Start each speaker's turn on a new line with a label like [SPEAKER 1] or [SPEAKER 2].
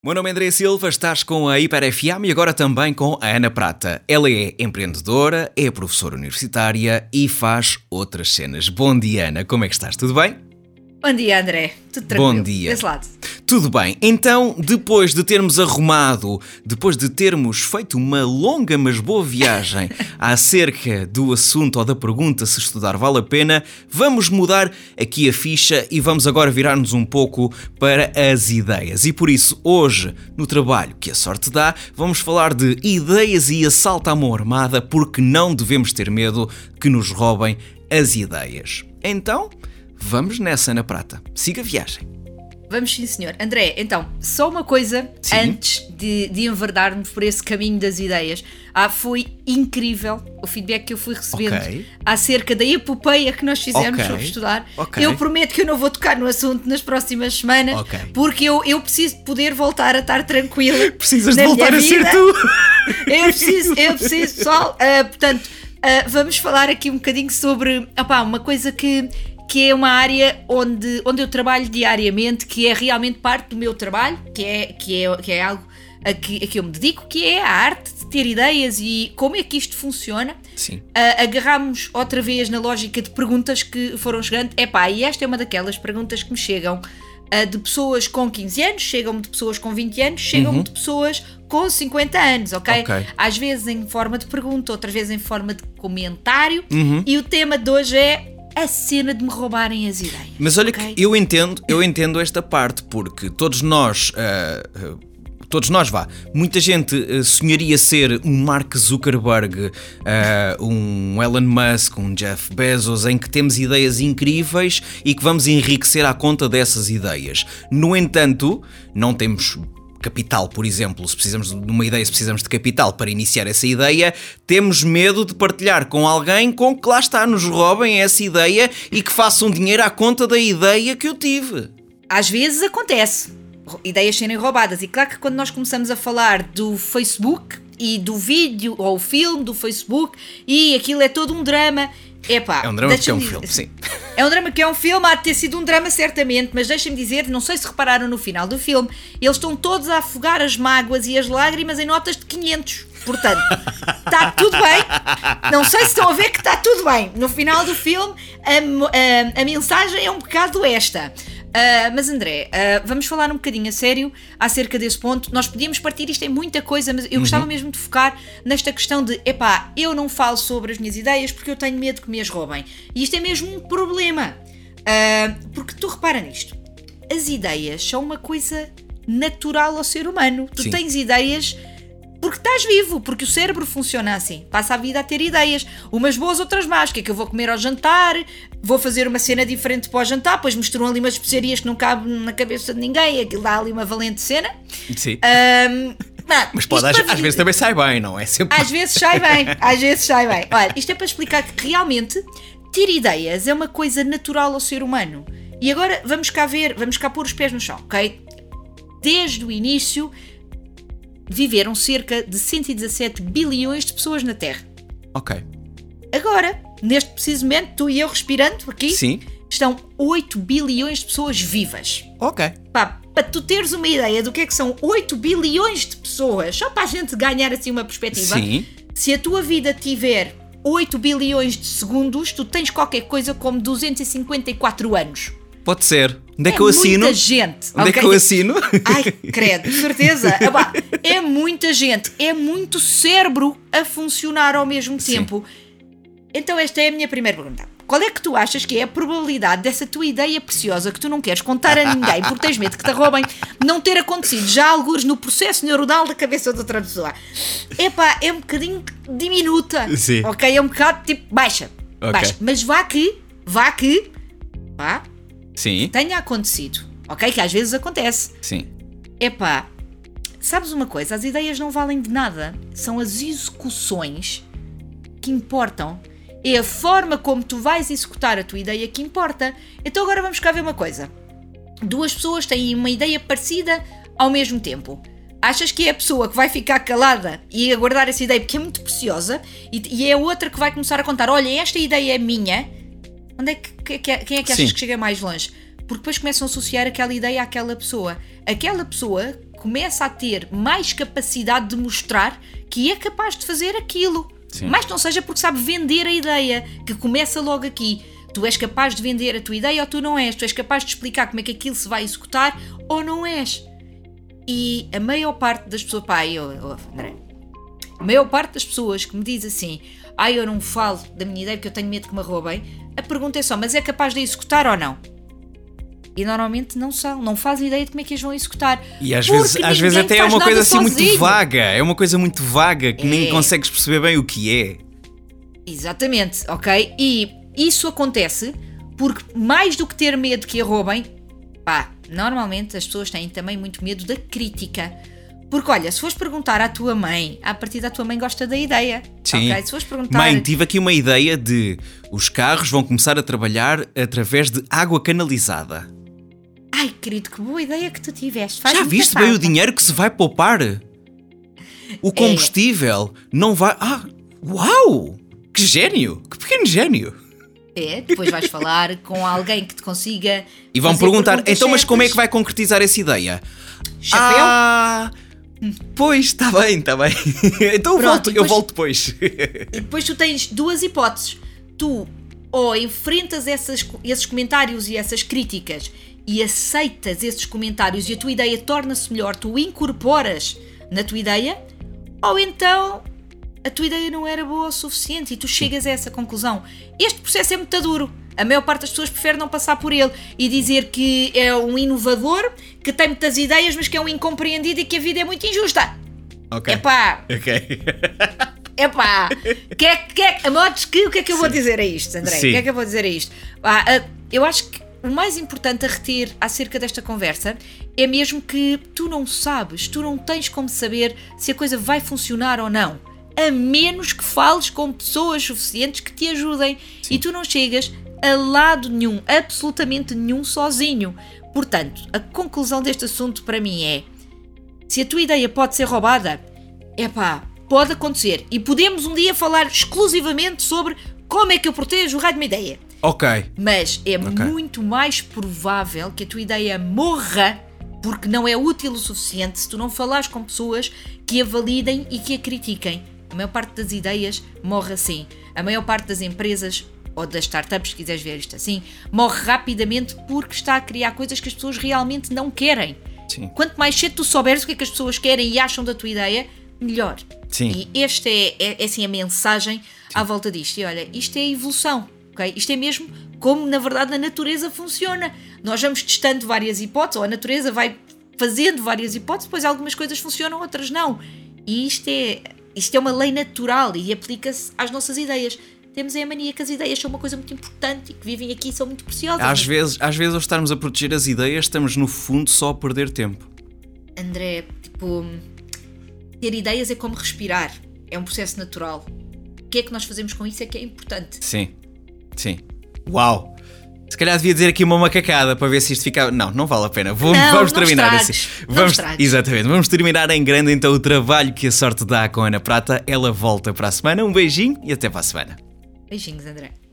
[SPEAKER 1] Meu nome é André Silva, estás com a Hiper FM e agora também com a Ana Prata. Ela é empreendedora, é professora universitária e faz outras cenas. Bom dia, Ana, como é que estás? Tudo bem?
[SPEAKER 2] Bom dia, André. Tudo tranquilo?
[SPEAKER 1] Bom dia.
[SPEAKER 2] Desse lado.
[SPEAKER 1] Tudo bem. Então, depois de termos arrumado, depois de termos feito uma longa mas boa viagem acerca do assunto ou da pergunta se estudar vale a pena, vamos mudar aqui a ficha e vamos agora virar-nos um pouco para as ideias. E por isso, hoje, no trabalho que a sorte dá, vamos falar de ideias e assalto à mão armada porque não devemos ter medo que nos roubem as ideias. Então, vamos nessa, Ana Prata. Siga a viagem.
[SPEAKER 2] Vamos sim, senhor. André, então, só uma coisa
[SPEAKER 1] Sim.
[SPEAKER 2] antes de, de enverdarmos por esse caminho das ideias. Ah, foi incrível o feedback que eu fui recebendo
[SPEAKER 1] Ok.
[SPEAKER 2] acerca da epopeia que nós fizemos
[SPEAKER 1] Ok.
[SPEAKER 2] sobre estudar.
[SPEAKER 1] Ok.
[SPEAKER 2] Eu prometo que eu não vou tocar no assunto nas próximas semanas, porque eu, eu preciso de poder voltar a estar tranquila.
[SPEAKER 1] Precisas de voltar a ser tu.
[SPEAKER 2] Eu preciso, eu preciso, pessoal. ah, portanto, ah, vamos falar aqui um bocadinho sobre opá, uma coisa que, que é uma área onde, onde eu trabalho diariamente, que é realmente parte do meu trabalho, que é, que é, que é algo a que, a que eu me dedico, que é a arte de ter ideias e como é que isto funciona.
[SPEAKER 1] Sim.
[SPEAKER 2] Ah, agarramos outra vez na lógica de perguntas que foram chegando. Epá, e esta é uma daquelas perguntas que me chegam ah, de pessoas com 15 anos, chegam-me de pessoas com 20 anos, chegam-me de pessoas com 50 anos, ok?
[SPEAKER 1] Uhum. Ok.
[SPEAKER 2] Às vezes em forma de pergunta, outras vezes em forma de comentário.
[SPEAKER 1] Uhum.
[SPEAKER 2] E o tema de hoje é a cena de me roubarem as ideias.
[SPEAKER 1] Mas olha
[SPEAKER 2] ok?
[SPEAKER 1] que eu entendo, eu entendo esta parte, porque todos nós. ah, Todos nós, vá. Muita gente ah, sonharia ser um Mark Zuckerberg, ah, um Elon Musk, um Jeff Bezos, em que temos ideias incríveis e que vamos enriquecer à conta dessas ideias. No entanto, não temos capital, por exemplo, se precisamos de uma ideia, se precisamos de capital para iniciar essa ideia, temos medo de partilhar com alguém com que lá está, nos roubem essa ideia e que façam dinheiro à conta da ideia que eu tive.
[SPEAKER 2] Às vezes acontece ideias serem roubadas. E claro que quando nós começamos a falar do Facebook e do vídeo ou filme do Facebook e aquilo é todo um drama. Epá,
[SPEAKER 1] É um drama porque é um
[SPEAKER 2] deixa-me
[SPEAKER 1] filme,
[SPEAKER 2] dizer-
[SPEAKER 1] sim.
[SPEAKER 2] É um drama que é um filme, há de ter sido um drama certamente, mas deixem-me dizer, não sei se repararam no final do filme, eles estão todos a afogar as mágoas e as lágrimas em notas de 500. Portanto, está tudo bem. Não sei se estão a ver que está tudo bem. No final do filme, a, a- a mensagem é um bocado esta. Ah, mas André, ah, vamos falar um bocadinho a sério acerca desse ponto. Nós podíamos partir isto em muita coisa, mas eu gostava mesmo de focar nesta questão de epá, eu não falo sobre as minhas ideias porque eu tenho medo que me as roubem. E isto é mesmo um problema. Ah, porque tu repara nisto, as ideias são uma coisa natural ao ser humano. Tu
[SPEAKER 1] Sim.
[SPEAKER 2] tens ideias porque estás vivo, porque o cérebro funciona assim. Passa a vida a ter ideias. Umas boas, outras más. O que é que eu vou comer ao jantar? Vou fazer uma cena diferente para o jantar, pois misturam ali umas especiarias que não cabem na cabeça de ninguém. Aquilo dá ali uma valente cena.
[SPEAKER 1] Sim.
[SPEAKER 2] Ahm, pá,
[SPEAKER 1] Mas pode, às,
[SPEAKER 2] para
[SPEAKER 1] às vezes também sai bem, não é? Sempre.
[SPEAKER 2] às vezes sai bem, às vezes sai bem. Olha, isto é para explicar que realmente ter ideias é uma coisa natural ao ser humano. E agora vamos cá ver, vamos cá pôr os pés no chão, ok? Desde o início viveram cerca de 117 bilhões de pessoas na Terra.
[SPEAKER 1] Ok.
[SPEAKER 2] Agora, neste preciso momento, tu e eu respirando aqui,
[SPEAKER 1] Sim.
[SPEAKER 2] estão 8 bilhões de pessoas vivas.
[SPEAKER 1] Ok.
[SPEAKER 2] Pá, para tu teres uma ideia do que é que são 8 bilhões de pessoas, só para a gente ganhar assim uma perspectiva,
[SPEAKER 1] Sim.
[SPEAKER 2] se a tua vida tiver 8 bilhões de segundos, tu tens qualquer coisa como 254 anos.
[SPEAKER 1] Pode ser. Onde é que eu assino?
[SPEAKER 2] muita gente.
[SPEAKER 1] Onde é que eu assino?
[SPEAKER 2] Ai, credo, certeza. Epá, É muita gente, é muito cérebro a funcionar ao mesmo
[SPEAKER 1] Sim.
[SPEAKER 2] tempo. Então, esta é a minha primeira pergunta. Qual é que tu achas que é a probabilidade dessa tua ideia preciosa que tu não queres contar a ninguém porque tens medo que te roubem não ter acontecido já alguns no processo neuronal da cabeça de outra pessoa? Epá, é um bocadinho diminuta.
[SPEAKER 1] Sim.
[SPEAKER 2] Ok? É um bocado tipo baixa.
[SPEAKER 1] Ok.
[SPEAKER 2] Baixa. Mas vá que, vá que, vá,
[SPEAKER 1] Sim.
[SPEAKER 2] tenha acontecido. Ok? Que às vezes acontece.
[SPEAKER 1] Sim.
[SPEAKER 2] Epá, sabes uma coisa? As ideias não valem de nada. São as execuções que importam. É a forma como tu vais executar a tua ideia que importa. Então agora vamos cá ver uma coisa. Duas pessoas têm uma ideia parecida ao mesmo tempo. Achas que é a pessoa que vai ficar calada e aguardar essa ideia porque é muito preciosa e, e é a outra que vai começar a contar: olha, esta ideia é minha. Onde é que, que- quem é que achas
[SPEAKER 1] Sim.
[SPEAKER 2] que chega mais longe? Porque depois começam a associar aquela ideia àquela pessoa. Aquela pessoa começa a ter mais capacidade de mostrar que é capaz de fazer aquilo.
[SPEAKER 1] Sim.
[SPEAKER 2] Mais que não seja porque sabe vender a ideia, que começa logo aqui. Tu és capaz de vender a tua ideia ou tu não és. Tu és capaz de explicar como é que aquilo se vai executar ou não és. E a maior parte das pessoas. Pá, eu, eu, André. A maior parte das pessoas que me diz assim: Ah, eu não falo da minha ideia porque eu tenho medo que me roubem. A pergunta é só: Mas é capaz de executar ou não? E normalmente não são, não fazem ideia de como é que eles vão executar.
[SPEAKER 1] E às vezes, às vezes até é uma coisa assim muito
[SPEAKER 2] sozinho.
[SPEAKER 1] vaga. É uma coisa muito vaga que nem
[SPEAKER 2] É.
[SPEAKER 1] consegues perceber bem o que é.
[SPEAKER 2] Exatamente, ok? E isso acontece porque, mais do que ter medo que a roubem, pá, normalmente as pessoas têm também muito medo da crítica. Porque, olha, se fores perguntar à tua mãe, a partir da tua mãe gosta da ideia.
[SPEAKER 1] Sim.
[SPEAKER 2] ok? Se fores perguntar.
[SPEAKER 1] Mãe, tive aqui uma ideia de os carros vão começar a trabalhar através de água canalizada.
[SPEAKER 2] Ai, querido, que boa ideia que tu tiveste. Faz
[SPEAKER 1] Já viste bem o
[SPEAKER 2] falta."
[SPEAKER 1] dinheiro que se vai poupar? O combustível não vai. Ah, uau! Que gênio! Que pequeno gênio!
[SPEAKER 2] É, depois vais falar com alguém que te consiga.
[SPEAKER 1] E vão perguntar: então, mas como é que vai concretizar essa ideia?
[SPEAKER 2] Chapéu?
[SPEAKER 1] Ah, pois, está bem, está bem. então eu
[SPEAKER 2] Pronto,
[SPEAKER 1] volto,
[SPEAKER 2] e
[SPEAKER 1] eu
[SPEAKER 2] depois-
[SPEAKER 1] volto depois.
[SPEAKER 2] E depois tu tens duas hipóteses. Tu ou enfrentas essas, esses comentários e essas críticas e aceitas esses comentários e a tua ideia torna-se melhor, tu incorporas na tua ideia, ou então a tua ideia não era boa o suficiente e tu chegas a essa conclusão. Este processo é muito duro. A maior parte das pessoas prefere não passar por ele e dizer que é um inovador, que tem muitas ideias, mas que é um incompreendido e que a vida é muito injusta.
[SPEAKER 1] ok.
[SPEAKER 2] Epá,
[SPEAKER 1] Ok.
[SPEAKER 2] Epá, que é, que é, a modos que, o que é que eu vou dizer a isto, André?
[SPEAKER 1] Sim.
[SPEAKER 2] O que é que eu vou dizer a isto? Pá, ah, eu acho que o mais importante a reter acerca desta conversa é mesmo que tu não sabes, tu não tens como saber se a coisa vai funcionar ou não. A menos que fales com pessoas suficientes que te ajudem e tu não chegas a lado nenhum, absolutamente nenhum sozinho. Portanto, a conclusão deste assunto para mim é: se a tua ideia pode ser roubada, epá, pode acontecer. E podemos um dia falar exclusivamente sobre como é que eu protejo o raio de uma ideia.
[SPEAKER 1] Ok.
[SPEAKER 2] Mas é
[SPEAKER 1] Ok.
[SPEAKER 2] muito mais provável que a tua ideia morra porque não é útil o suficiente se tu não falares com pessoas que a validem e que a critiquem. A maior parte das ideias morre assim. A maior parte das empresas ou das startups, se quiseres ver isto assim, morre rapidamente porque está a criar coisas que as pessoas realmente não querem.
[SPEAKER 1] Sim.
[SPEAKER 2] Quanto mais cedo tu souberes o que é que as pessoas querem e acham da tua ideia, melhor.
[SPEAKER 1] Sim.
[SPEAKER 2] E esta é, é, é assim a mensagem à volta disto. E olha, isto é evolução, ok? Isto é mesmo como na verdade a natureza funciona. Nós vamos testando várias hipóteses, ou a natureza vai fazendo várias hipóteses, depois algumas coisas funcionam, outras não. E isto é, isto é uma lei natural e aplica-se às nossas ideias. Temos é a mania que as ideias são uma coisa muito importante e que vivem aqui e são muito preciosas.
[SPEAKER 1] Às vezes, às vezes, ao estarmos a proteger as ideias, estamos no fundo só a perder tempo.
[SPEAKER 2] André, tipo, ter ideias é como respirar, é um processo natural. O que é que nós fazemos com isso é que é importante.
[SPEAKER 1] Sim. Sim. Uau! Se calhar devia dizer aqui uma macacada para ver se isto fica. Não, não vale a pena. Vou-
[SPEAKER 2] Não,
[SPEAKER 1] vamos
[SPEAKER 2] não
[SPEAKER 1] terminar
[SPEAKER 2] estragues.
[SPEAKER 1] assim. Vamos, exatamente. Vamos terminar em grande então o trabalho que a sorte dá com a Ana Prata. Ela volta para a semana. Um beijinho e até para a semana.
[SPEAKER 2] Beijinhos, André.